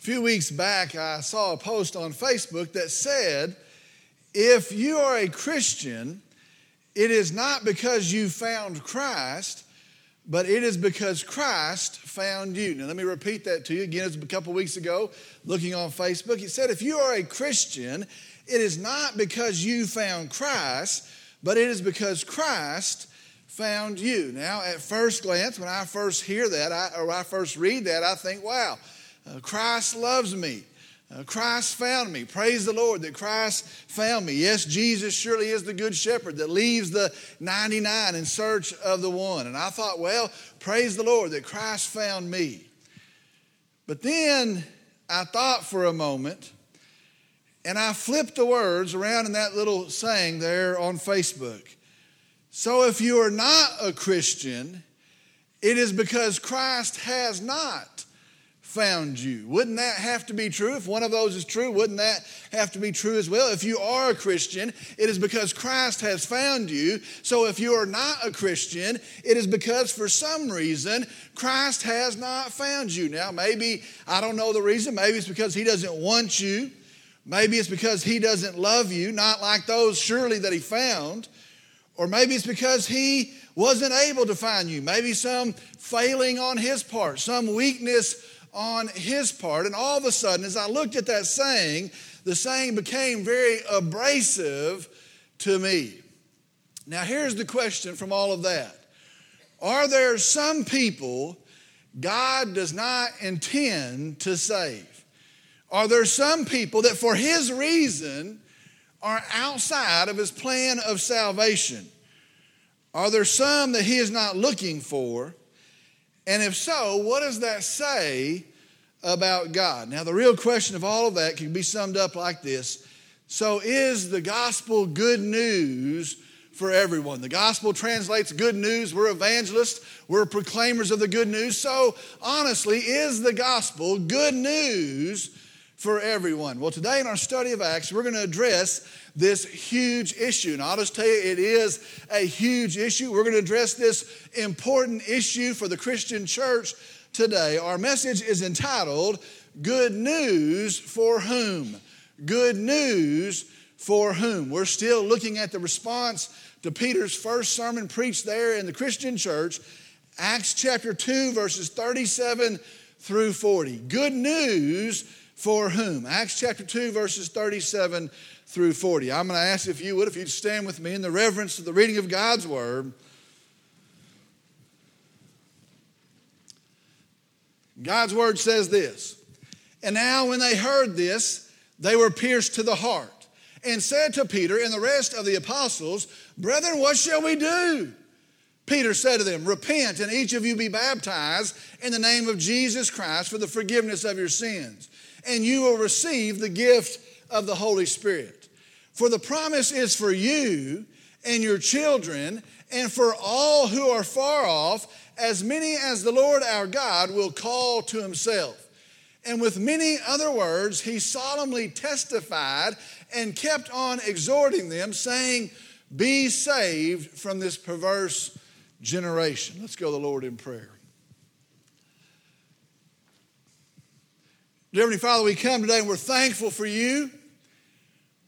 A few weeks back, I saw a post on Facebook that said, if you are a Christian, it is not because you found Christ, but it is because Christ found you. Now, let me repeat that to you. Again, it's a couple weeks ago, looking on Facebook. It said, if you are a Christian, it is not because you found Christ, but it is because Christ found you. Now, at first glance, when I first hear that, I, or I first read that, I think, wow, uh, Christ loves me. Uh, Christ found me. Praise the Lord that Christ found me. Yes, Jesus surely is the good shepherd that leaves the 99 in search of the one. And I thought, well, praise the Lord that Christ found me. But then I thought for a moment and I flipped the words around in that little saying there on Facebook. So if you are not a Christian, it is because Christ has not found you. Wouldn't that have to be true? If one of those is true, wouldn't that have to be true as well? If you are a Christian, it is because Christ has found you. So if you are not a Christian, it is because for some reason Christ has not found you. Now, maybe, I don't know the reason. Maybe it's because he doesn't want you. Maybe it's because he doesn't love you, not like those surely that he found. Or maybe it's because he wasn't able to find you. Maybe some failing on his part, some weakness on his part. And all of a sudden, as I looked at that saying, the saying became very abrasive to me. Now, here's the question from all of that Are there some people God does not intend to save? Are there some people that, for his reason, are outside of his plan of salvation? Are there some that he is not looking for? And if so, what does that say about God? Now, the real question of all of that can be summed up like this So, is the gospel good news for everyone? The gospel translates good news. We're evangelists, we're proclaimers of the good news. So, honestly, is the gospel good news for everyone? Well, today in our study of Acts, we're going to address this huge issue. And I'll just tell you, it is a huge issue. We're going to address this important issue for the Christian church today. Our message is entitled, Good News for Whom? Good News for Whom? We're still looking at the response to Peter's first sermon preached there in the Christian church, Acts chapter 2, verses 37 through 40. Good news for whom? Acts chapter 2, verses 37 through 40. I'm going to ask if you would, if you'd stand with me in the reverence of the reading of God's word. God's word says this And now, when they heard this, they were pierced to the heart and said to Peter and the rest of the apostles, Brethren, what shall we do? Peter said to them, Repent and each of you be baptized in the name of Jesus Christ for the forgiveness of your sins, and you will receive the gift of the Holy Spirit. For the promise is for you and your children and for all who are far off, as many as the Lord our God will call to himself. And with many other words, he solemnly testified and kept on exhorting them, saying, Be saved from this perverse generation. Let's go to the Lord in prayer. Dear Heavenly Father, we come today and we're thankful for you.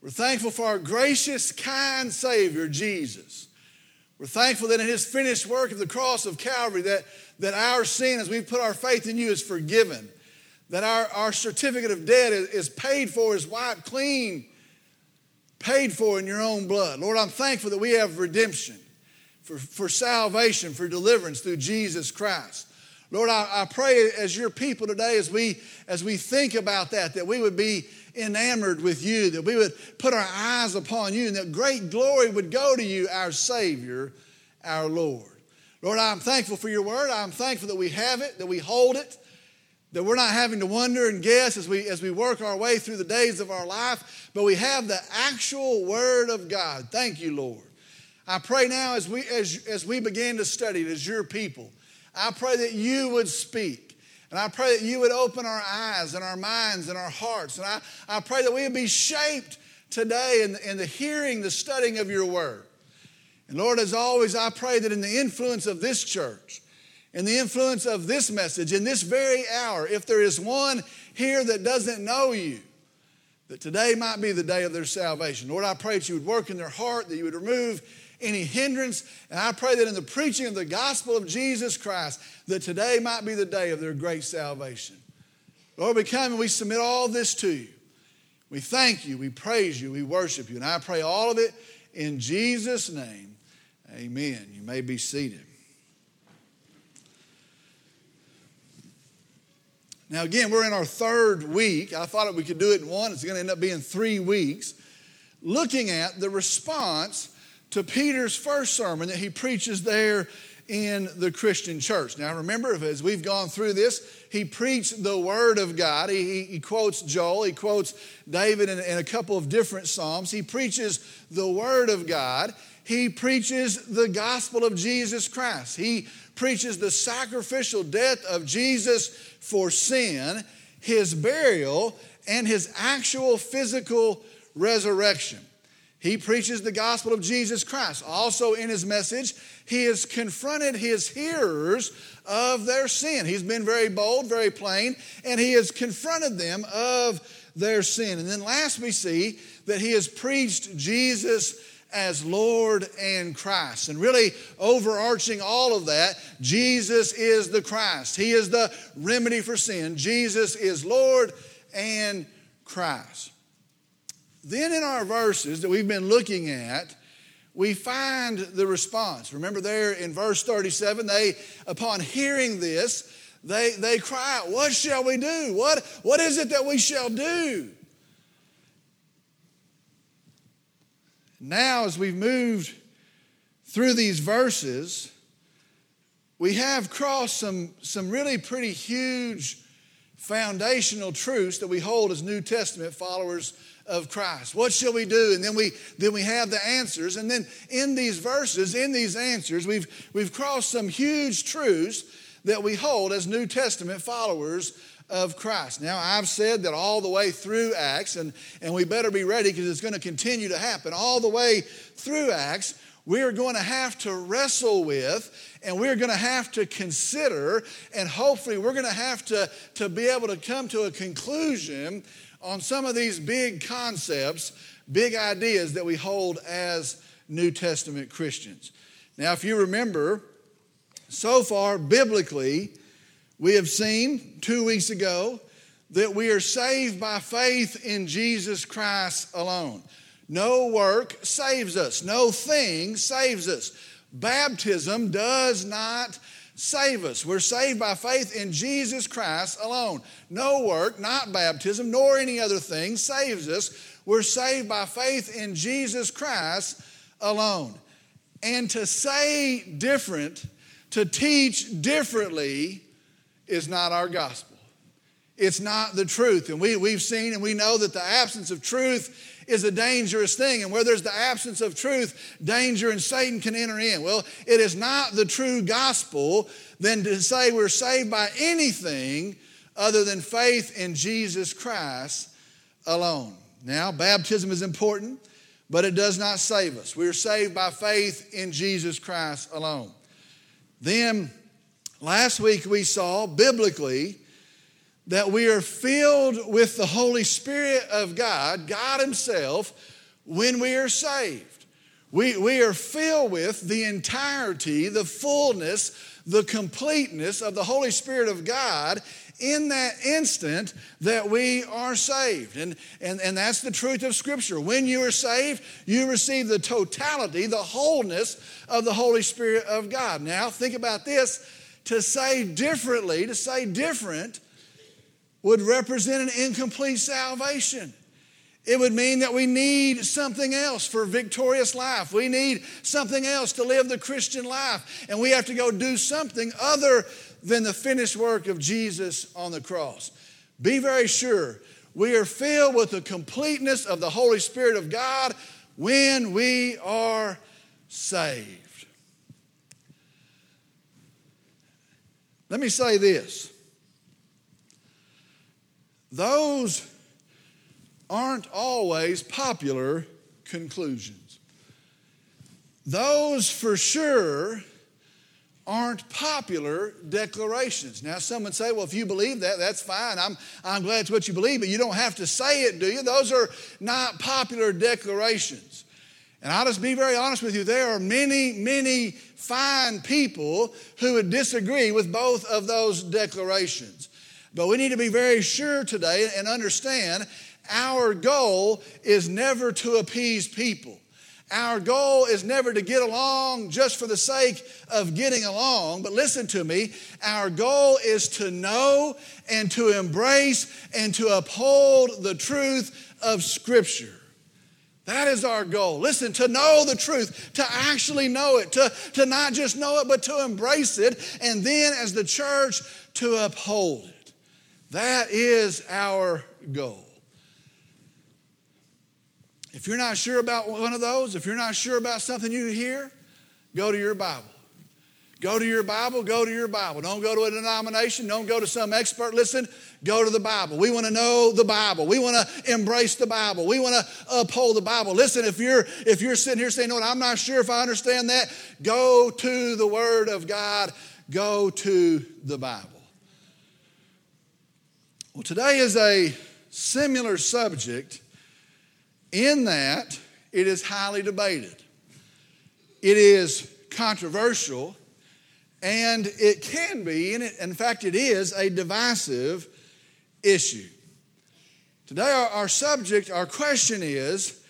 We're thankful for our gracious, kind Savior, Jesus. We're thankful that in his finished work of the cross of Calvary, that, that our sin, as we put our faith in you, is forgiven. That our, our certificate of debt is, is paid for, is wiped clean, paid for in your own blood. Lord, I'm thankful that we have redemption, for, for salvation, for deliverance through Jesus Christ. Lord, I, I pray as your people today, as we as we think about that, that we would be enamored with you, that we would put our eyes upon you, and that great glory would go to you, our Savior, our Lord. Lord, I'm thankful for your word. I'm thankful that we have it, that we hold it, that we're not having to wonder and guess as we, as we work our way through the days of our life, but we have the actual word of God. Thank you, Lord. I pray now as we, as, as we begin to study it as your people, I pray that you would speak. And I pray that you would open our eyes and our minds and our hearts. And I, I pray that we would be shaped today in, in the hearing, the studying of your word. And Lord, as always, I pray that in the influence of this church, in the influence of this message in this very hour, if there is one here that doesn't know you, that today might be the day of their salvation. Lord, I pray that you would work in their heart, that you would remove any hindrance, and I pray that in the preaching of the gospel of Jesus Christ, that today might be the day of their great salvation. Lord, we come and we submit all this to you. We thank you, we praise you, we worship you, and I pray all of it in Jesus' name. Amen. You may be seated. Now, again, we're in our third week. I thought we could do it in one. It's going to end up being three weeks. Looking at the response to Peter's first sermon that he preaches there in the Christian church. Now, remember, as we've gone through this, he preached the Word of God. He, he, quotes Joel, he quotes David in, in a couple of different Psalms. He preaches the Word of God. He preaches the gospel of Jesus Christ. He preaches the sacrificial death of Jesus for sin, his burial, and his actual physical resurrection. He preaches the gospel of Jesus Christ. Also, in his message, he has confronted his hearers of their sin. He's been very bold, very plain, and he has confronted them of their sin. And then last, we see that he has preached Jesus as Lord and Christ. And really, overarching all of that, Jesus is the Christ. He is the remedy for sin. Jesus is Lord and Christ. Then, in our verses that we've been looking at, we find the response. Remember, there in verse 37, they, upon hearing this, they, they cry out, What shall we do? What, what is it that we shall do? Now, as we've moved through these verses, we have crossed some, some really pretty huge foundational truths that we hold as New Testament followers of Christ. What shall we do? And then we then we have the answers. And then in these verses, in these answers, we've we've crossed some huge truths that we hold as New Testament followers of Christ. Now, I've said that all the way through Acts, and, and we better be ready because it's going to continue to happen. All the way through Acts, we're going to have to wrestle with and we're going to have to consider, and hopefully, we're going to have to, to be able to come to a conclusion on some of these big concepts, big ideas that we hold as New Testament Christians. Now, if you remember, so far, biblically, we have seen two weeks ago that we are saved by faith in Jesus Christ alone. No work saves us, no thing saves us. Baptism does not save us. We're saved by faith in Jesus Christ alone. No work, not baptism, nor any other thing saves us. We're saved by faith in Jesus Christ alone. And to say different, to teach differently, is not our gospel. It's not the truth. And we, we've seen and we know that the absence of truth is a dangerous thing. And where there's the absence of truth, danger and Satan can enter in. Well, it is not the true gospel than to say we're saved by anything other than faith in Jesus Christ alone. Now, baptism is important, but it does not save us. We are saved by faith in Jesus Christ alone. Then, Last week we saw biblically that we are filled with the Holy Spirit of God, God Himself, when we are saved. We, we are filled with the entirety, the fullness, the completeness of the Holy Spirit of God in that instant that we are saved. And, and, and that's the truth of Scripture. When you are saved, you receive the totality, the wholeness of the Holy Spirit of God. Now, think about this to say differently, to say different, would represent an incomplete salvation. It would mean that we need something else for victorious life. We need something else to live the Christian life. And we have to go do something other than the finished work of Jesus on the cross. Be very sure we are filled with the completeness of the Holy Spirit of God when we are saved. Let me say this those aren't always popular conclusions. Those for sure aren't popular declarations. Now, some would say, well, if you believe that, that's fine. I'm, I'm glad it's what you believe, but you don't have to say it, do you? Those are not popular declarations. And I'll just be very honest with you, there are many, many fine people who would disagree with both of those declarations. But we need to be very sure today and understand our goal is never to appease people. Our goal is never to get along just for the sake of getting along, but listen to me. Our goal is to know and to embrace and to uphold the truth of Scripture. That is our goal. Listen, to know the truth, to actually know it, to, to not just know it, but to embrace it, and then as the church, to uphold it. That is our goal. If you're not sure about one of those, if you're not sure about something you hear, go to your Bible. Go to your Bible, go to your Bible. Don't go to a denomination, don't go to some expert. Listen, go to the Bible. We want to know the Bible. We want to embrace the Bible. We want to uphold the Bible. Listen, if you're if you're sitting here saying, "No, I'm not sure if I understand that," go to the word of God. Go to the Bible. Well, today is a similar subject in that it is highly debated, it is controversial, and it can be, and in fact, it is a divisive issue. Today, our, our subject, our question is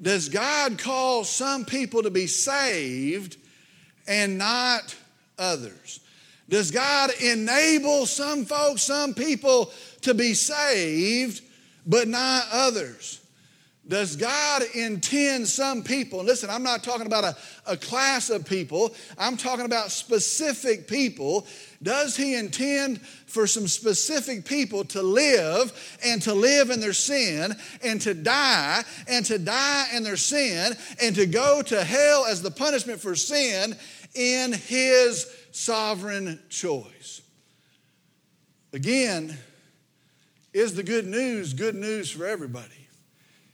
Does God call some people to be saved and not others? Does God enable some folks, some people to be saved, but not others? Does God intend some people? Listen, I'm not talking about a, a class of people, I'm talking about specific people. Does He intend for some specific people to live and to live in their sin and to die and to die in their sin and to go to hell as the punishment for sin in His sovereign choice? Again, is the good news good news for everybody?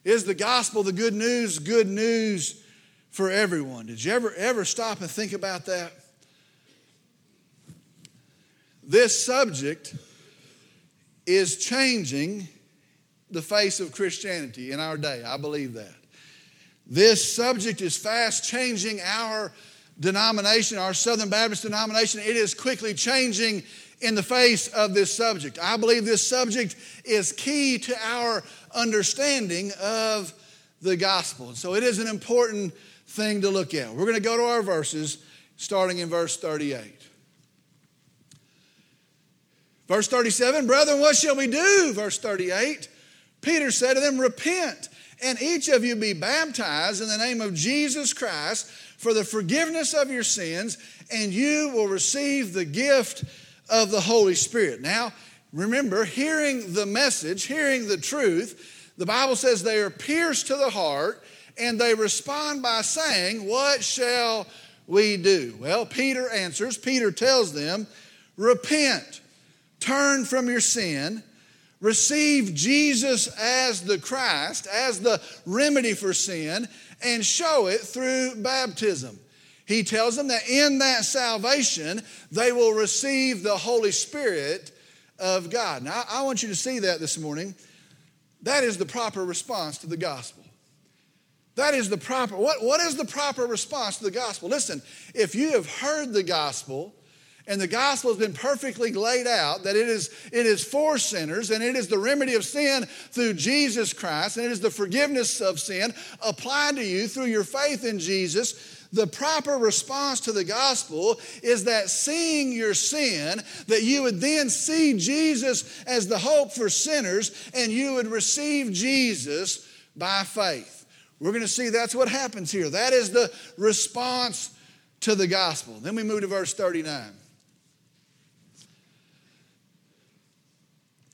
Is the gospel the good news good news for everyone? Did you ever ever stop and think about that? This subject is changing the face of Christianity in our day. I believe that. This subject is fast changing our denomination, our Southern Baptist denomination. It is quickly changing in the face of this subject. I believe this subject is key to our understanding of the gospel. So it is an important thing to look at. We're going to go to our verses starting in verse 38. Verse 37, brethren, what shall we do? Verse 38, Peter said to them, Repent, and each of you be baptized in the name of Jesus Christ for the forgiveness of your sins, and you will receive the gift of the Holy Spirit. Now, remember, hearing the message, hearing the truth, the Bible says they are pierced to the heart and they respond by saying, What shall we do? Well, Peter answers, Peter tells them, Repent, turn from your sin, receive Jesus as the Christ, as the remedy for sin, and show it through baptism. He tells them that in that salvation, they will receive the Holy Spirit of God. Now, I want you to see that this morning. That is the proper response to the gospel. That is the proper, what, what is the proper response to the gospel? Listen, if you have heard the gospel, and the gospel has been perfectly laid out that it is, it is for sinners and it is the remedy of sin through Jesus Christ and it is the forgiveness of sin applied to you through your faith in Jesus the proper response to the gospel is that seeing your sin, that you would then see Jesus as the hope for sinners and you would receive Jesus by faith. We're going to see that's what happens here. That is the response to the gospel. Then we move to verse 39.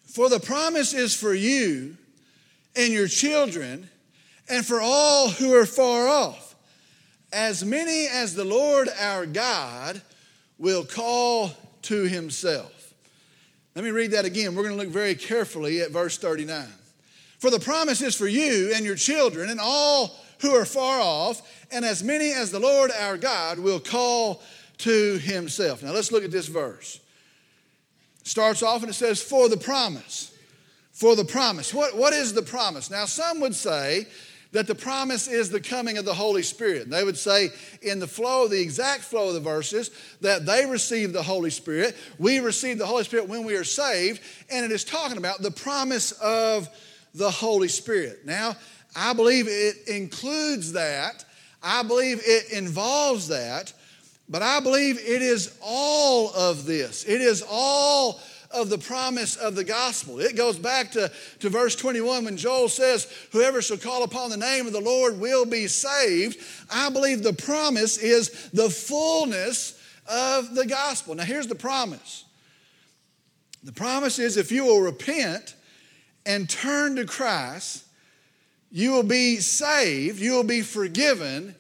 For the promise is for you and your children and for all who are far off as many as the Lord our God will call to himself. Let me read that again. We're going to look very carefully at verse 39. For the promise is for you and your children and all who are far off, and as many as the Lord our God will call to himself. Now let's look at this verse. Starts off and it says, For the promise. For the promise. What, what is the promise? Now, some would say that the promise is the coming of the Holy Spirit. They would say, in the flow, the exact flow of the verses, that they receive the Holy Spirit. We receive the Holy Spirit when we are saved, and it is talking about the promise of the Holy Spirit. Now, I believe it includes that, I believe it involves that, but I believe it is all of this. It is all of the promise of the gospel. It goes back to, to verse 21 when Joel says, Whoever shall call upon the name of the Lord will be saved. I believe the promise is the fullness of the gospel. Now, here's the promise the promise is if you will repent and turn to Christ, you will be saved, you will be forgiven,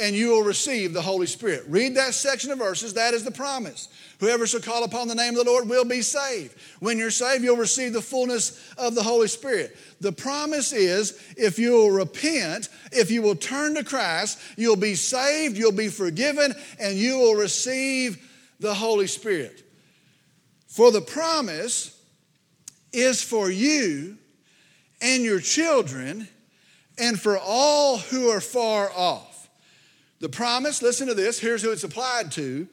and you will receive the Holy Spirit. Read that section of verses, that is the promise. Whoever shall call upon the name of the Lord will be saved. When you're saved, you'll receive the fullness of the Holy Spirit. The promise is if you will repent, if you will turn to Christ, you'll be saved, you'll be forgiven, and you will receive the Holy Spirit. For the promise is for you and your children and for all who are far off. The promise, listen to this, here's who it's applied to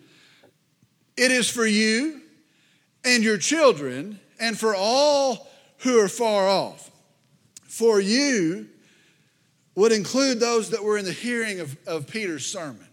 it is for you and your children and for all who are far off. For you would include those that were in the hearing of, of Peter's sermon.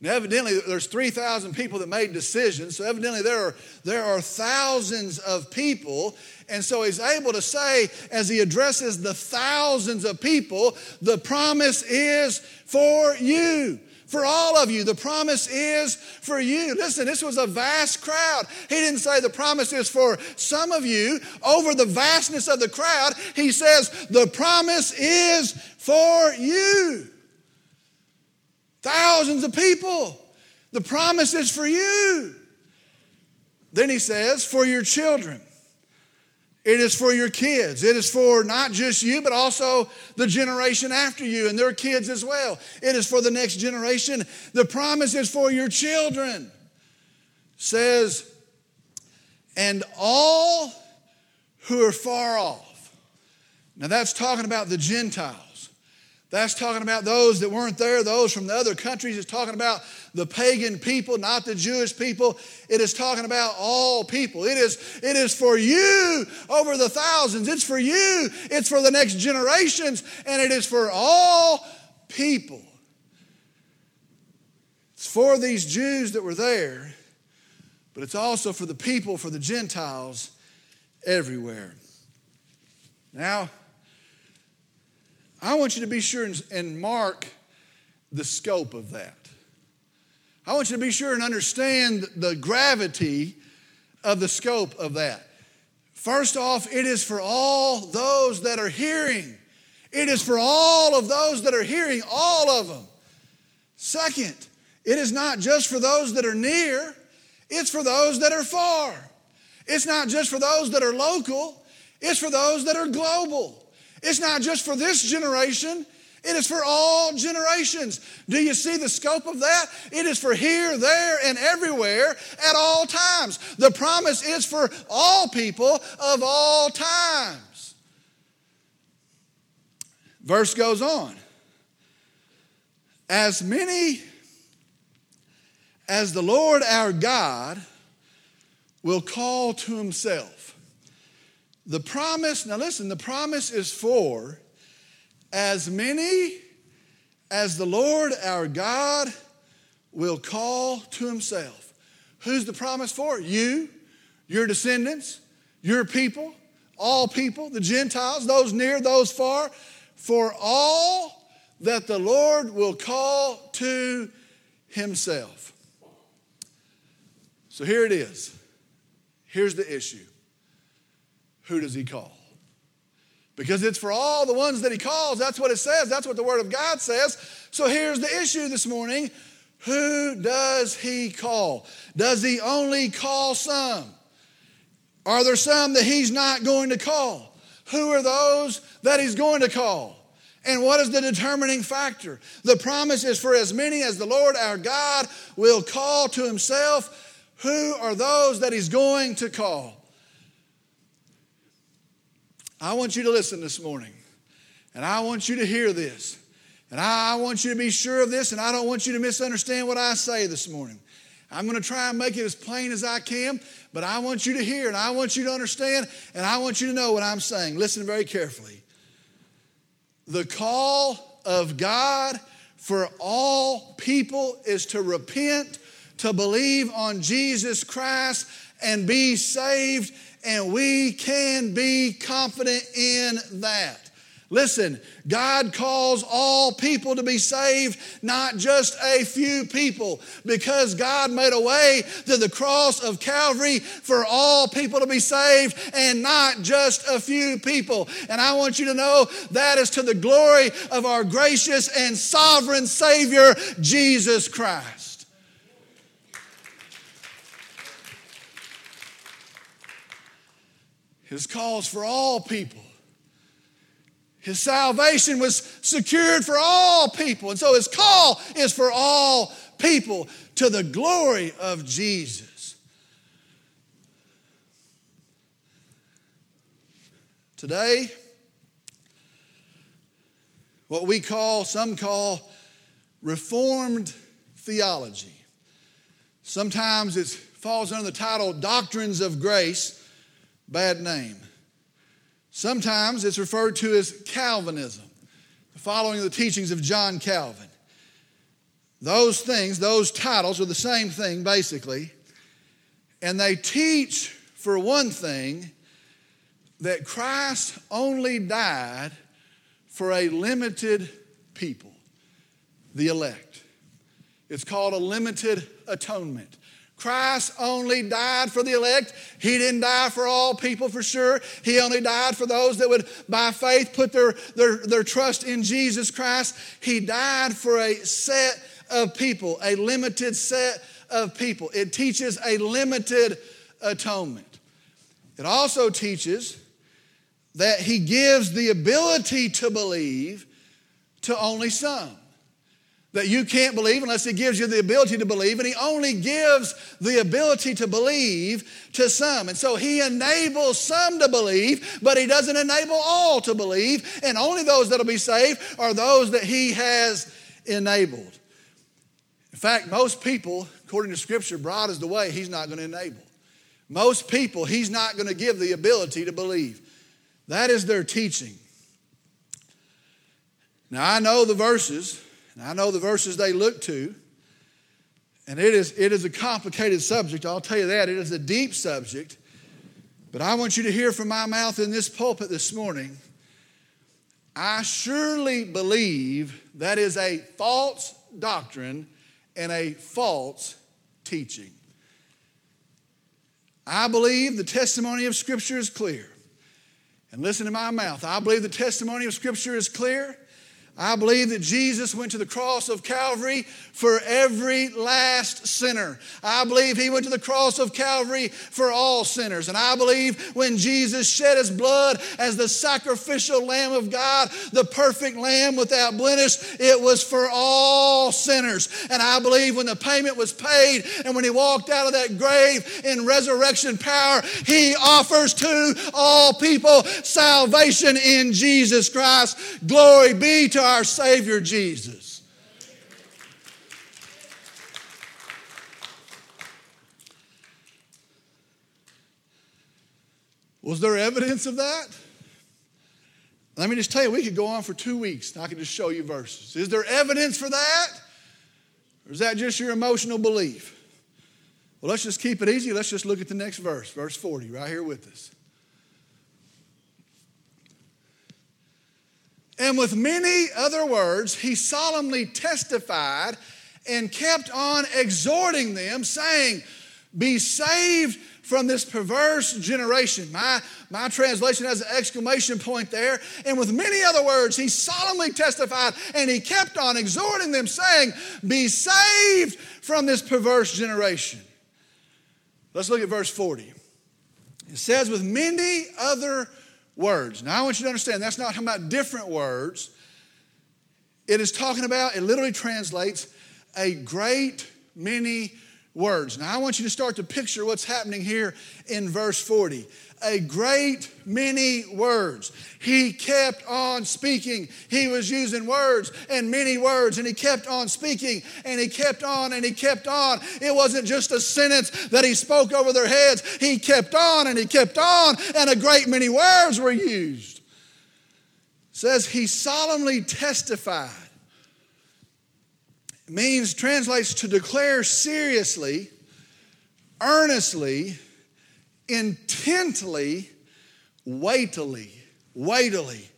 Now, evidently, there's 3,000 people that made decisions. So, evidently, there are, there are thousands of people. And so, he's able to say, as he addresses the thousands of people, the promise is for you for all of you. The promise is for you. Listen, this was a vast crowd. He didn't say the promise is for some of you. Over the vastness of the crowd, he says the promise is for you. Thousands of people. The promise is for you. Then he says, for your children. It is for your kids. It is for not just you, but also the generation after you and their kids as well. It is for the next generation. The promise is for your children. Says, and all who are far off. Now that's talking about the Gentiles. That's talking about those that weren't there, those from the other countries. It's talking about the pagan people, not the Jewish people. It is talking about all people. It is, it is for you over the thousands. It's for you. It's for the next generations. And it is for all people. It's for these Jews that were there, but it's also for the people, for the Gentiles everywhere. Now, I want you to be sure and mark the scope of that. I want you to be sure and understand the gravity of the scope of that. First off, it is for all those that are hearing. It is for all of those that are hearing, all of them. Second, it is not just for those that are near, it's for those that are far. It's not just for those that are local, it's for those that are global. It's not just for this generation, it is for all generations. Do you see the scope of that? It is for here, there, and everywhere at all times. The promise is for all people of all times. Verse goes on. As many as the Lord our God will call to himself. The promise, now listen, the promise is for as many as the Lord our God will call to himself. Who's the promise for? You, your descendants, your people, all people, the Gentiles, those near, those far, for all that the Lord will call to himself. So here it is. Here's the issue who does he call? Because it's for all the ones that he calls. That's what it says. That's what the Word of God says. So here's the issue this morning Who does he call? Does he only call some? Are there some that he's not going to call? Who are those that he's going to call? And what is the determining factor? The promise is for as many as the Lord our God will call to himself. Who are those that he's going to call? I want you to listen this morning, and I want you to hear this, and I want you to be sure of this, and I don't want you to misunderstand what I say this morning. I'm going to try and make it as plain as I can, but I want you to hear, and I want you to understand, and I want you to know what I'm saying. Listen very carefully. The call of God for all people is to repent, to believe on Jesus Christ, and be saved and we can be confident in that. Listen, God calls all people to be saved, not just a few people, because God made a way to the cross of Calvary for all people to be saved and not just a few people. And I want you to know that is to the glory of our gracious and sovereign Savior, Jesus Christ. His calls for all people. His salvation was secured for all people. And so his call is for all people to the glory of Jesus. Today, what we call, some call, Reformed theology. Sometimes it falls under the title Doctrines of Grace bad name. Sometimes it's referred to as Calvinism, following the teachings of John Calvin. Those things, those titles are the same thing basically, and they teach, for one thing, that Christ only died for a limited people, the elect. It's called a limited atonement. Christ only died for the elect. He didn't die for all people for sure. He only died for those that would, by faith, put their, their, their trust in Jesus Christ. He died for a set of people, a limited set of people. It teaches a limited atonement. It also teaches that He gives the ability to believe to only some that you can't believe unless He gives you the ability to believe, and He only gives the ability to believe to some. And so He enables some to believe, but He doesn't enable all to believe, and only those that'll be saved are those that He has enabled. In fact, most people, according to Scripture, broad is the way He's not going to enable. Most people, He's not going to give the ability to believe. That is their teaching. Now, I know the verses I know the verses they look to, and it is, it is a complicated subject, I'll tell you that. It is a deep subject. But I want you to hear from my mouth in this pulpit this morning. I surely believe that is a false doctrine and a false teaching. I believe the testimony of Scripture is clear. And listen to my mouth. I believe the testimony of Scripture is clear. I believe that Jesus went to the cross of Calvary for every last sinner. I believe he went to the cross of Calvary for all sinners. And I believe when Jesus shed his blood as the sacrificial Lamb of God, the perfect Lamb without blemish, it was for all sinners. And I believe when the payment was paid and when he walked out of that grave in resurrection power, he offers to all people salvation in Jesus Christ. Glory be to our Savior Jesus. Was there evidence of that? Let me just tell you, we could go on for two weeks and I could just show you verses. Is there evidence for that? Or is that just your emotional belief? Well, let's just keep it easy. Let's just look at the next verse, verse 40, right here with us. And with many other words, he solemnly testified and kept on exhorting them, saying, Be saved from this perverse generation. My, my translation has an exclamation point there. And with many other words, he solemnly testified and he kept on exhorting them, saying, Be saved from this perverse generation. Let's look at verse 40. It says, With many other words. Now, I want you to understand that's not talking about different words. It is talking about, it literally translates a great many words. Now, I want you to start to picture what's happening here in verse 40 a great many words. He kept on speaking. He was using words and many words, and he kept on speaking, and he kept on, and he kept on. It wasn't just a sentence that he spoke over their heads. He kept on, and he kept on, and a great many words were used. It says he solemnly testified. It means translates to declare seriously, earnestly, intently, weightily, weightily.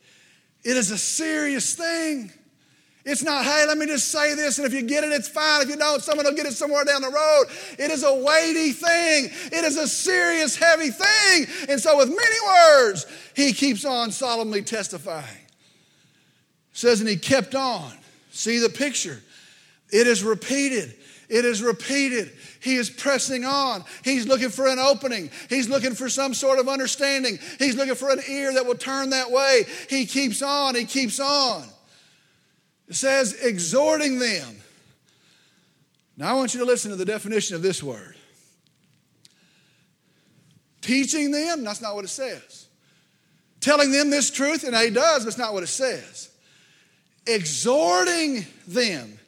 It is a serious thing. It's not, hey, let me just say this, and if you get it, it's fine. If you don't, someone will get it somewhere down the road. It is a weighty thing. It is a serious, heavy thing. And so, with many words, he keeps on solemnly testifying. Says, and he kept on. See the picture. It is repeated. It is repeated. He is pressing on. He's looking for an opening. He's looking for some sort of understanding. He's looking for an ear that will turn that way. He keeps on. He keeps on. It says, exhorting them. Now I want you to listen to the definition of this word. Teaching them, that's not what it says. Telling them this truth, and he does, but it's not what it says. Exhorting them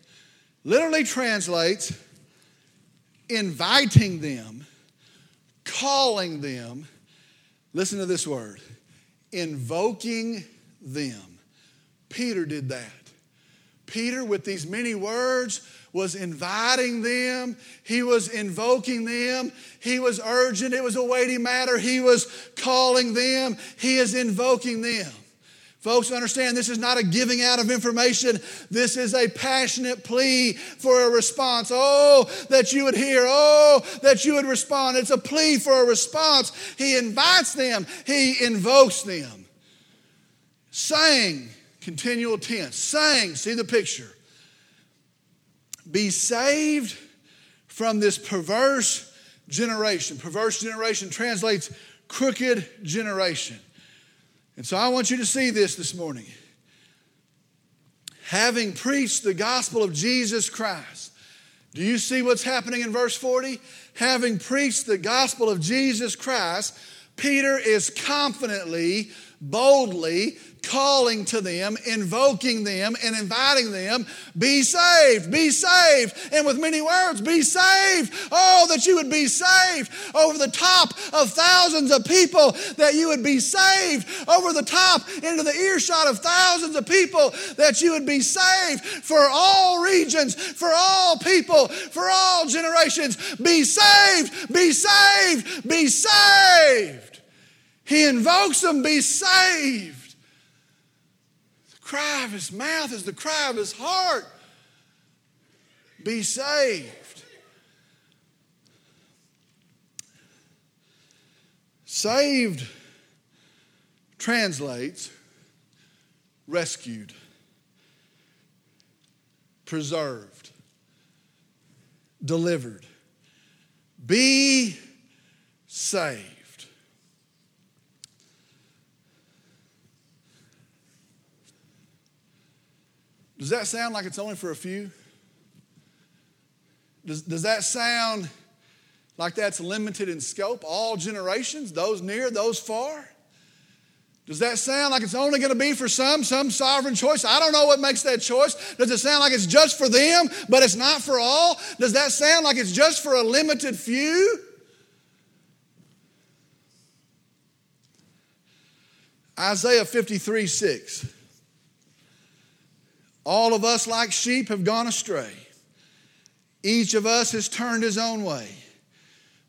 literally translates inviting them, calling them, listen to this word, invoking them. Peter did that. Peter, with these many words, was inviting them. He was invoking them. He was urgent. It was a weighty matter. He was calling them. He is invoking them. Folks, understand this is not a giving out of information. This is a passionate plea for a response. Oh, that you would hear. Oh, that you would respond. It's a plea for a response. He invites them, he invokes them. Saying, continual tense, saying, see the picture. Be saved from this perverse generation. Perverse generation translates crooked generation. And so I want you to see this this morning. Having preached the gospel of Jesus Christ, do you see what's happening in verse 40? Having preached the gospel of Jesus Christ, Peter is confidently, boldly calling to them, invoking them, and inviting them, be saved, be saved. And with many words, be saved. Oh, that you would be saved over the top of thousands of people, that you would be saved over the top into the earshot of thousands of people, that you would be saved for all regions, for all people, for all generations. Be saved, be saved, be saved. He invokes them, be saved The cry of his mouth is the cry of his heart. Be saved. Saved translates rescued, preserved, delivered. Be saved. Does that sound like it's only for a few? Does, does that sound like that's limited in scope? All generations, those near, those far? Does that sound like it's only going to be for some, some sovereign choice? I don't know what makes that choice. Does it sound like it's just for them, but it's not for all? Does that sound like it's just for a limited few? Isaiah 53 6. All of us, like sheep, have gone astray. Each of us has turned his own way.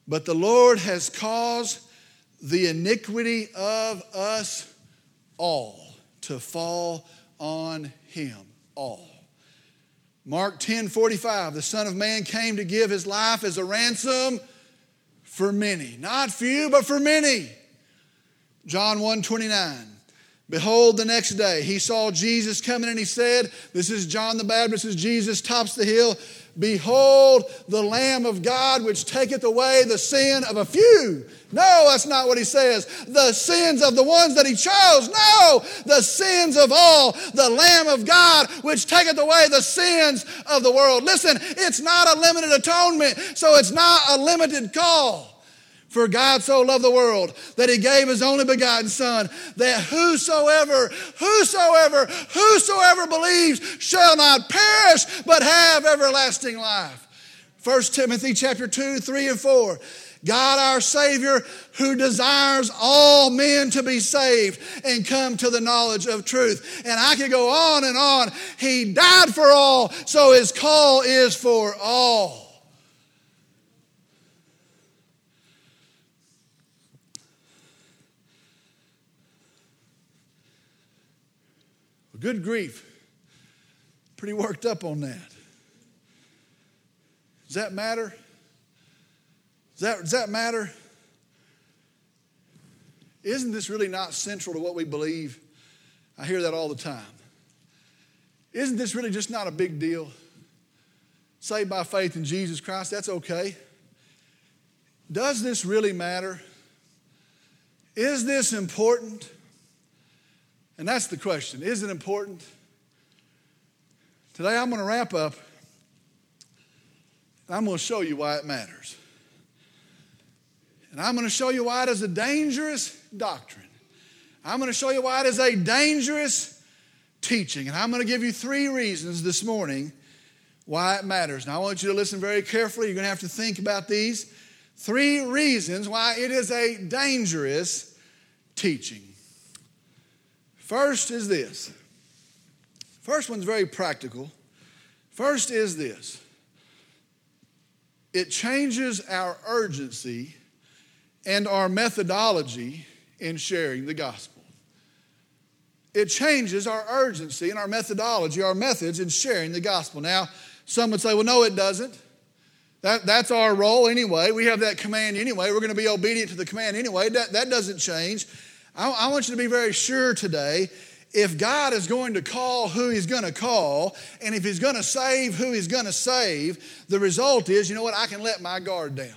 But the Lord has caused the iniquity of us all to fall on him. All. Mark 10 45, the Son of Man came to give his life as a ransom for many. Not few, but for many. John 1 29. Behold, the next day he saw Jesus coming and he said, This is John the Baptist as Jesus tops the hill. Behold, the Lamb of God which taketh away the sin of a few. No, that's not what he says. The sins of the ones that he chose. No, the sins of all. The Lamb of God which taketh away the sins of the world. Listen, it's not a limited atonement, so it's not a limited call. For God so loved the world that he gave his only begotten Son, that whosoever, whosoever, whosoever believes shall not perish, but have everlasting life. 1 Timothy chapter 2, 3 and 4. God our Savior, who desires all men to be saved and come to the knowledge of truth. And I could go on and on. He died for all, so his call is for all. Good grief. Pretty worked up on that. Does that matter? Does that, does that matter? Isn't this really not central to what we believe? I hear that all the time. Isn't this really just not a big deal? Saved by faith in Jesus Christ, that's okay. Does this really matter? Is this important? And that's the question is it important? Today I'm going to wrap up. and I'm going to show you why it matters. And I'm going to show you why it is a dangerous doctrine. I'm going to show you why it is a dangerous teaching. And I'm going to give you three reasons this morning why it matters. Now, I want you to listen very carefully. You're going to have to think about these. Three reasons why it is a dangerous teaching. First is this. First one's very practical. First is this it changes our urgency and our methodology in sharing the gospel. It changes our urgency and our methodology, our methods in sharing the gospel. Now, some would say, well, no, it doesn't. That, that's our role anyway. We have that command anyway. We're going to be obedient to the command anyway. That, that doesn't change. I, I want you to be very sure today if God is going to call who He's going to call, and if He's going to save who He's going to save, the result is, you know what, I can let my guard down.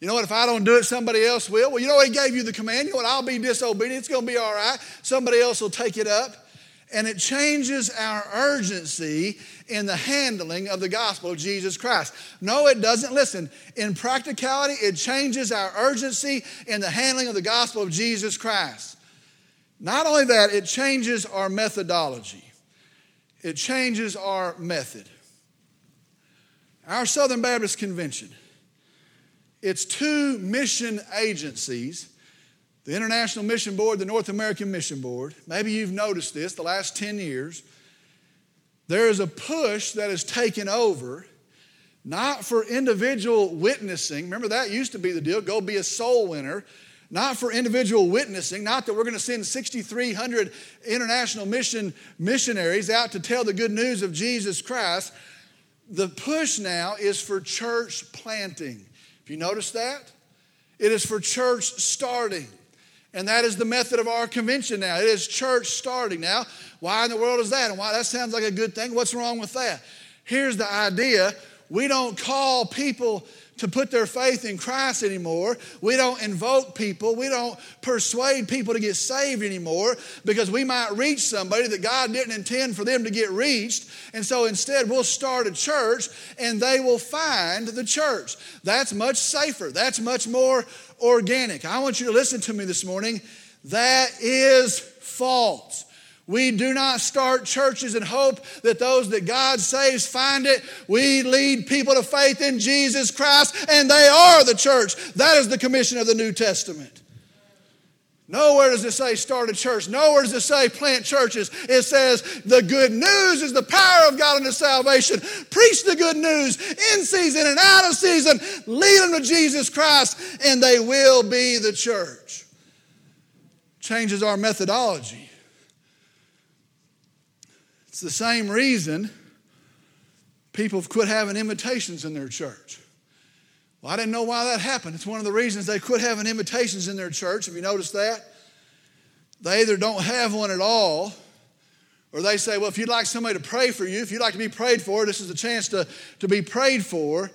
You know what, if I don't do it, somebody else will. Well, you know, He gave you the command. You know what, I'll be disobedient. It's going to be all right. Somebody else will take it up. And it changes our urgency in the handling of the gospel of Jesus Christ. No, it doesn't. Listen, in practicality, it changes our urgency in the handling of the gospel of Jesus Christ. Not only that, it changes our methodology, it changes our method. Our Southern Baptist Convention, it's two mission agencies the International Mission Board, the North American Mission Board. Maybe you've noticed this the last 10 years. There is a push that has taken over, not for individual witnessing. Remember, that used to be the deal go be a soul winner not for individual witnessing, not that we're going to send 6,300 international mission missionaries out to tell the good news of Jesus Christ. The push now is for church planting. Have you noticed that? It is for church starting. And that is the method of our convention now. It is church starting. Now, why in the world is that? And why that sounds like a good thing? What's wrong with that? Here's the idea we don't call people to put their faith in Christ anymore. We don't invoke people. We don't persuade people to get saved anymore because we might reach somebody that God didn't intend for them to get reached. And so instead, we'll start a church and they will find the church. That's much safer. That's much more organic. I want you to listen to me this morning. That is false. We do not start churches and hope that those that God saves find it. We lead people to faith in Jesus Christ, and they are the church. That is the commission of the New Testament. Nowhere does it say start a church. Nowhere does it say plant churches. It says the good news is the power of God unto salvation. Preach the good news in season and out of season. Lead them to Jesus Christ, and they will be the church. Changes our methodology. It's the same reason people have quit having invitations in their church. Well, I didn't know why that happened. It's one of the reasons they quit having invitations in their church. Have you noticed that? they either don't have one at all, or they say, well, if you'd like somebody to pray for you, if you'd like to be prayed for, this is a chance to, to be prayed for.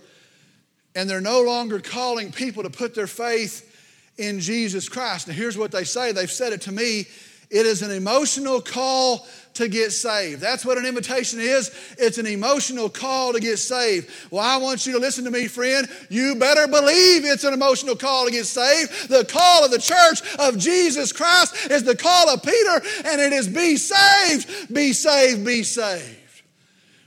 And they're no longer calling people to put their faith in Jesus Christ. Now, here's what they say they've said it to me it is an emotional call to get saved. That's what an invitation is. It's an emotional call to get saved. Well, I want you to listen to me, friend. You better believe it's an emotional call to get saved. The call of the church of Jesus Christ is the call of Peter, and it is be saved, be saved, be saved.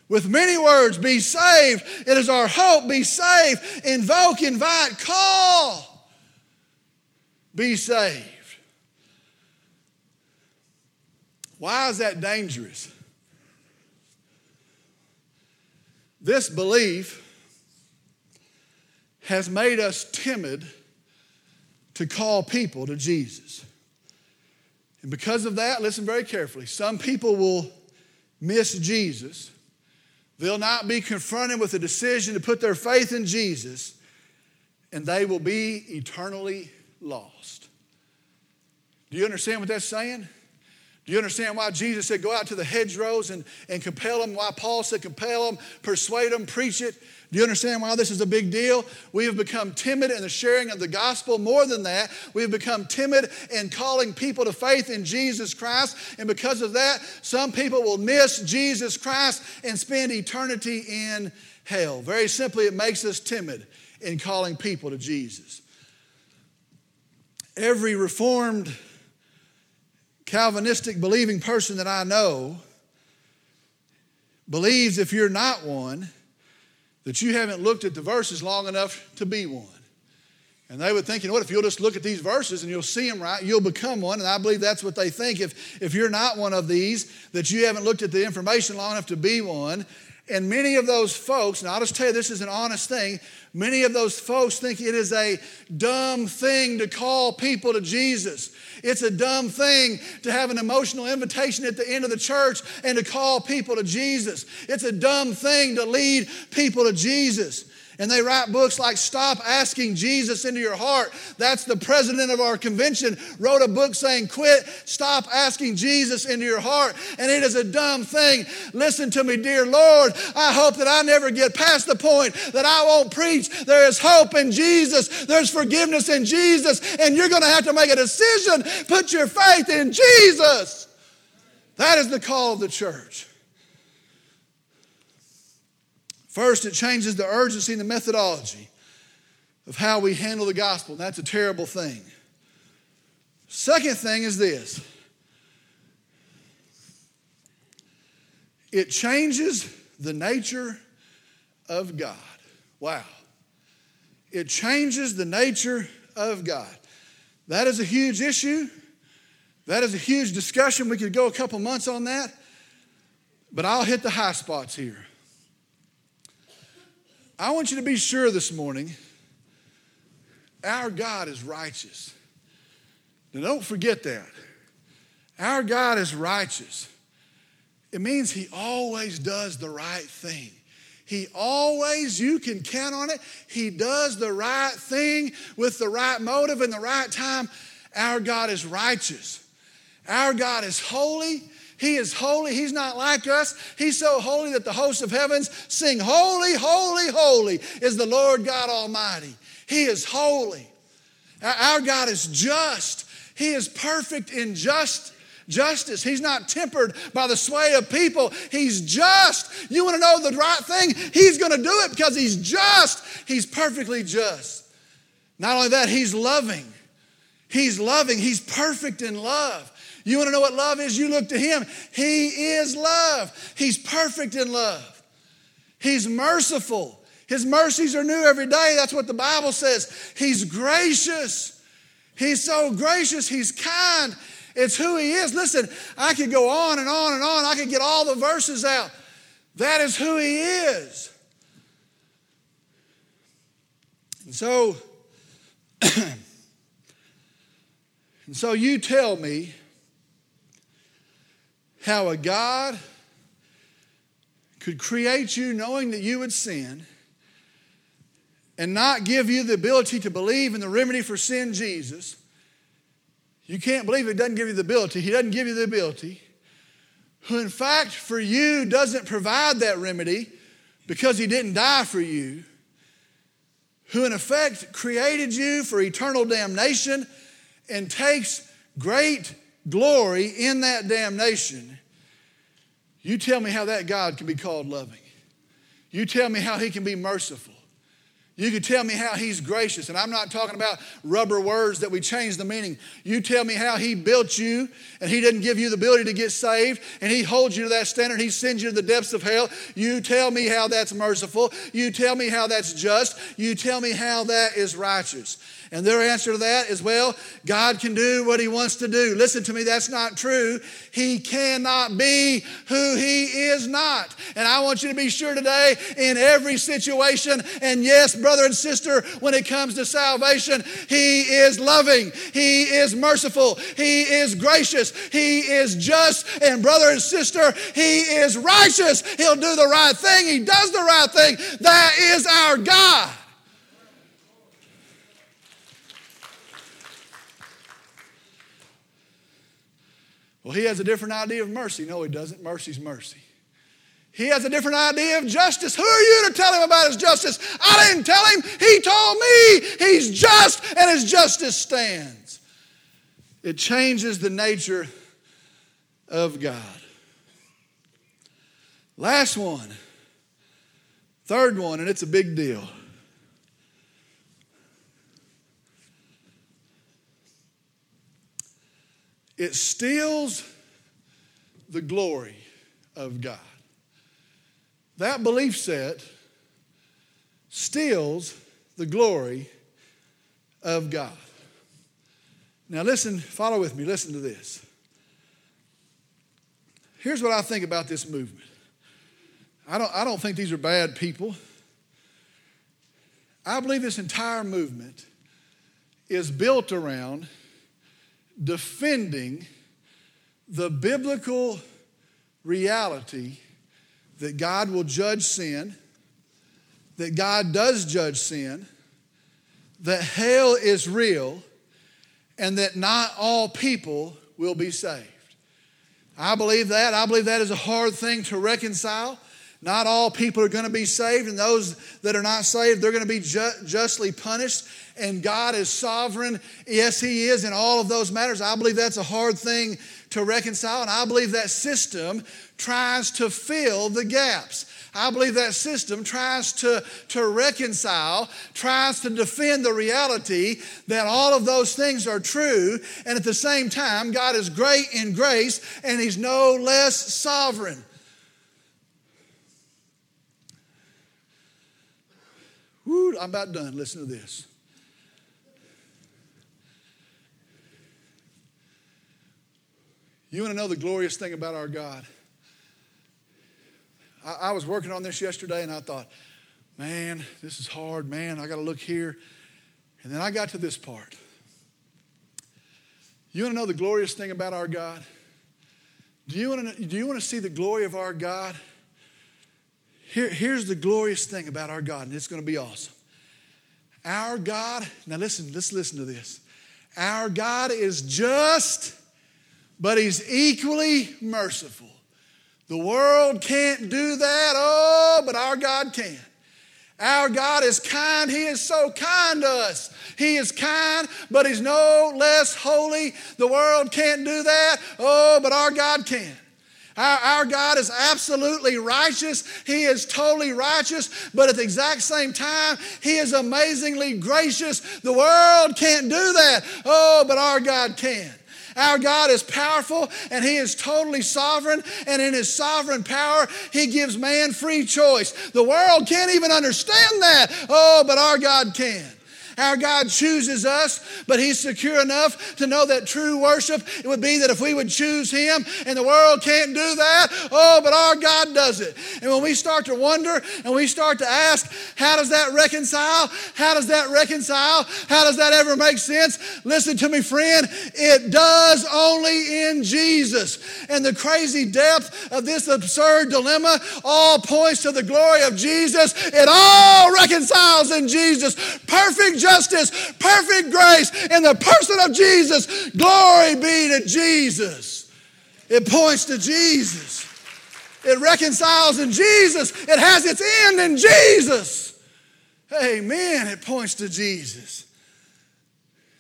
With many words, be saved. It is our hope, be saved. Invoke, invite, call. Be saved. Why is that dangerous? This belief has made us timid to call people to Jesus. And because of that, listen very carefully. Some people will miss Jesus. They'll not be confronted with a decision to put their faith in Jesus, and they will be eternally lost. Do you understand what that's saying? Do you understand why Jesus said, go out to the hedgerows and, and compel them? Why Paul said, compel them, persuade them, preach it? Do you understand why this is a big deal? We have become timid in the sharing of the gospel. More than that, we have become timid in calling people to faith in Jesus Christ. And because of that, some people will miss Jesus Christ and spend eternity in hell. Very simply, it makes us timid in calling people to Jesus. Every reformed Calvinistic believing person that I know believes if you're not one, that you haven't looked at the verses long enough to be one. And they would think, you know what, if you'll just look at these verses and you'll see them right, you'll become one. And I believe that's what they think. If, if you're not one of these, that you haven't looked at the information long enough to be one. And many of those folks, and I'll just tell you this is an honest thing, many of those folks think it is a dumb thing to call people to Jesus. It's a dumb thing to have an emotional invitation at the end of the church and to call people to Jesus. It's a dumb thing to lead people to Jesus. And they write books like Stop Asking Jesus into Your Heart. That's the president of our convention wrote a book saying, Quit, stop asking Jesus into your heart. And it is a dumb thing. Listen to me, dear Lord. I hope that I never get past the point that I won't preach. There is hope in Jesus, there's forgiveness in Jesus, and you're going to have to make a decision. Put your faith in Jesus. That is the call of the church. First, it changes the urgency and the methodology of how we handle the gospel. And that's a terrible thing. Second thing is this it changes the nature of God. Wow. It changes the nature of God. That is a huge issue. That is a huge discussion. We could go a couple months on that. But I'll hit the high spots here. I want you to be sure this morning our God is righteous. Now, don't forget that. Our God is righteous. It means He always does the right thing. He always, you can count on it, He does the right thing with the right motive and the right time. Our God is righteous. Our God is holy. He is holy. He's not like us. He's so holy that the hosts of heavens sing, Holy, holy, holy is the Lord God Almighty. He is holy. Our God is just. He is perfect in just justice. He's not tempered by the sway of people. He's just. You want to know the right thing? He's going to do it because he's just. He's perfectly just. Not only that, he's loving. He's loving. He's perfect in love. You want to know what love is? You look to Him. He is love. He's perfect in love. He's merciful. His mercies are new every day. That's what the Bible says. He's gracious. He's so gracious. He's kind. It's who He is. Listen, I could go on and on and on. I could get all the verses out. That is who He is. And so, and so you tell me how a God could create you knowing that you would sin and not give you the ability to believe in the remedy for sin, Jesus. You can't believe it doesn't give you the ability. He doesn't give you the ability. Who, in fact, for you doesn't provide that remedy because He didn't die for you. Who, in effect, created you for eternal damnation and takes great glory in that damnation. You tell me how that God can be called loving. You tell me how He can be merciful. You can tell me how he's gracious. And I'm not talking about rubber words that we change the meaning. You tell me how he built you and he didn't give you the ability to get saved and he holds you to that standard. He sends you to the depths of hell. You tell me how that's merciful. You tell me how that's just. You tell me how that is righteous. And their answer to that is, well, God can do what He wants to do. Listen to me, that's not true. He cannot be who He is not. And I want you to be sure today in every situation, and yes, brother and sister, when it comes to salvation, He is loving, He is merciful, He is gracious, He is just, and brother and sister, He is righteous. He'll do the right thing, He does the right thing. That is our God. Well, he has a different idea of mercy. No, he doesn't. Mercy's mercy. He has a different idea of justice. Who are you to tell him about his justice? I didn't tell him. He told me he's just and his justice stands. It changes the nature of God. Last one, third one, and it's a big deal. It steals the glory of God. That belief set steals the glory of God. Now, listen, follow with me, listen to this. Here's what I think about this movement I don't, I don't think these are bad people. I believe this entire movement is built around defending the biblical reality that God will judge sin, that God does judge sin, that hell is real, and that not all people will be saved. I believe that. I believe that is a hard thing to reconcile. Not all people are going to be saved, and those that are not saved, they're going to be ju- justly punished. And God is sovereign. Yes, He is in all of those matters. I believe that's a hard thing to reconcile, and I believe that system tries to fill the gaps. I believe that system tries to, to reconcile, tries to defend the reality that all of those things are true, and at the same time, God is great in grace and He's no less sovereign. Woo, I'm about done. Listen to this. You want to know the glorious thing about our God? I, I was working on this yesterday and I thought, man, this is hard. Man, I got to look here. And then I got to this part. You want to know the glorious thing about our God? Do you want to, do you want to see the glory of our God? Here, here's the glorious thing about our God, and it's going to be awesome. Our God, now listen, let's listen to this. Our God is just, but He's equally merciful. The world can't do that, oh, but our God can. Our God is kind. He is so kind to us. He is kind, but He's no less holy. The world can't do that, oh, but our God can. Our, God is absolutely righteous. He is totally righteous, but at the exact same time, He is amazingly gracious. The world can't do that. Oh, but our God can. Our God is powerful and He is totally sovereign, and in His sovereign power, He gives man free choice. The world can't even understand that. Oh, but our God can. Our God chooses us, but He's secure enough to know that true worship it would be that if we would choose Him, and the world can't do that, oh, but our God does it. And when we start to wonder and we start to ask, how does that reconcile? How does that reconcile? How does that ever make sense? Listen to me, friend. It does only in Jesus. And the crazy depth of this absurd dilemma all points to the glory of Jesus. It all reconciles in Jesus. Perfect justice, perfect grace in the person of Jesus. Glory be to Jesus. It points to Jesus. It reconciles in Jesus. It has its end in Jesus. Amen. It points to Jesus.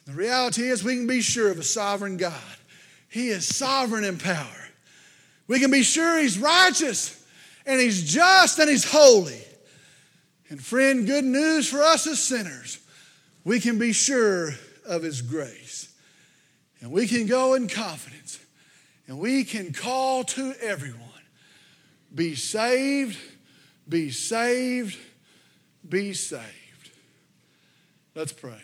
The reality is, we can be sure of a sovereign God. He is sovereign in power. We can be sure He's righteous and He's just and He's holy. And, friend, good news for us as sinners. We can be sure of His grace. And we can go in confidence and we can call to everyone be saved, be saved, be saved. Let's pray.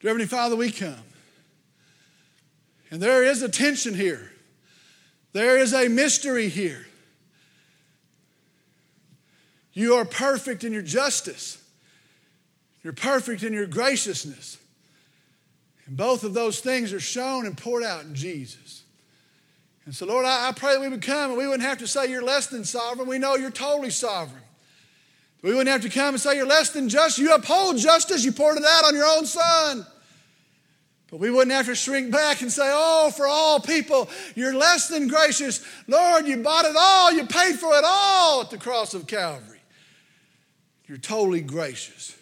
Dear Heavenly Father, we come. And there is a tension here. There is a mystery here. You are perfect in your justice. You're perfect in your graciousness. And both of those things are shown and poured out in Jesus. And so, Lord, I, I pray that we would come and we wouldn't have to say you're less than sovereign. We know you're totally sovereign. We wouldn't have to come and say you're less than just. You uphold justice. You poured it out on your own son. But we wouldn't have to shrink back and say, Oh, for all people, you're less than gracious. Lord, you bought it all. You paid for it all at the cross of Calvary. You're totally gracious.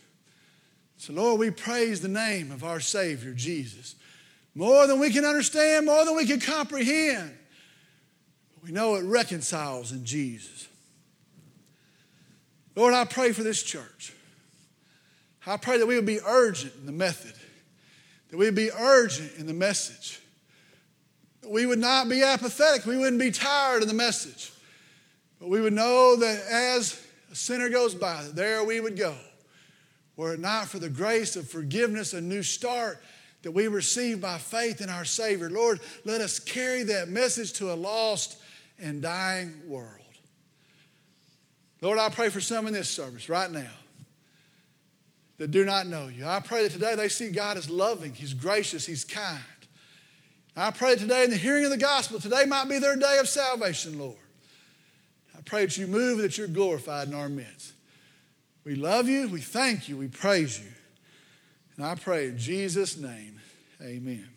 So, Lord, we praise the name of our Savior, Jesus. More than we can understand, more than we can comprehend. We know it reconciles in Jesus. Lord, I pray for this church. I pray that we would be urgent in the method, that we would be urgent in the message. We would not be apathetic. We wouldn't be tired of the message. But we would know that as a sinner goes by, there we would go were it not for the grace of forgiveness, a new start that we receive by faith in our Savior. Lord, let us carry that message to a lost and dying world. Lord, I pray for some in this service right now that do not know you. I pray that today they see God as loving, He's gracious, He's kind. I pray today in the hearing of the gospel, today might be their day of salvation, Lord. I pray that you move, that you're glorified in our midst. We love you, we thank you, we praise you. And I pray in Jesus' name, amen.